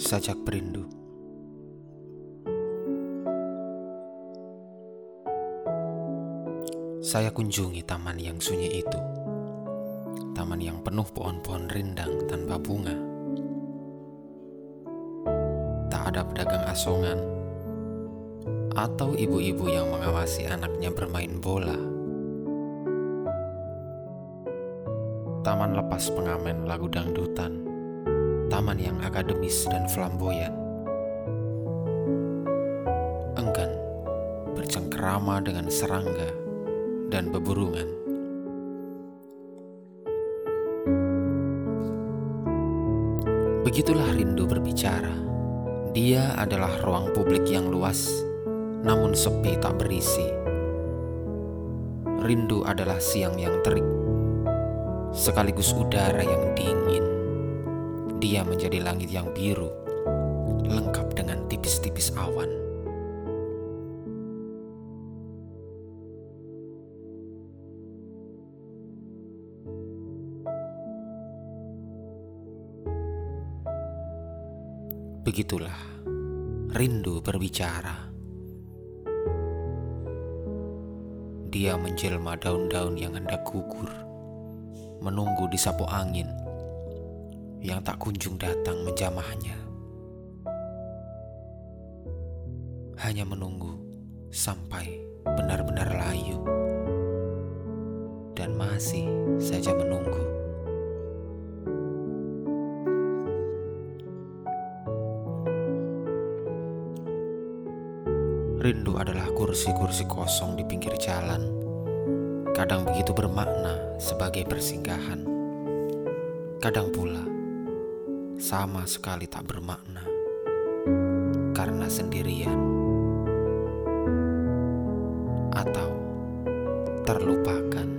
sajak perindu. Saya kunjungi taman yang sunyi itu. Taman yang penuh pohon-pohon rindang tanpa bunga. Tak ada pedagang asongan atau ibu-ibu yang mengawasi anaknya bermain bola. Taman lepas pengamen lagu dangdutan. Taman yang akademis dan flamboyan. Enggan bercengkerama dengan serangga dan beburungan. Begitulah rindu berbicara. Dia adalah ruang publik yang luas, namun sepi tak berisi. Rindu adalah siang yang terik, sekaligus udara yang dingin. Dia menjadi langit yang biru, lengkap dengan tipis-tipis awan. Begitulah rindu berbicara. Dia menjelma daun-daun yang hendak gugur, menunggu di sapu angin yang tak kunjung datang menjamahnya. Hanya menunggu sampai benar-benar layu dan masih saja menunggu. Rindu adalah kursi-kursi kosong di pinggir jalan. Kadang begitu bermakna sebagai persinggahan. Kadang pula sama sekali tak bermakna karena sendirian atau terlupakan.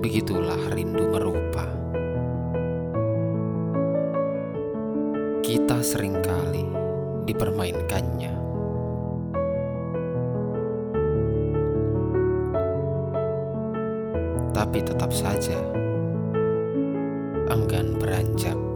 Begitulah rindu merupa. Kita sering kali dipermainkannya. Tapi tetap saja enggan beranjak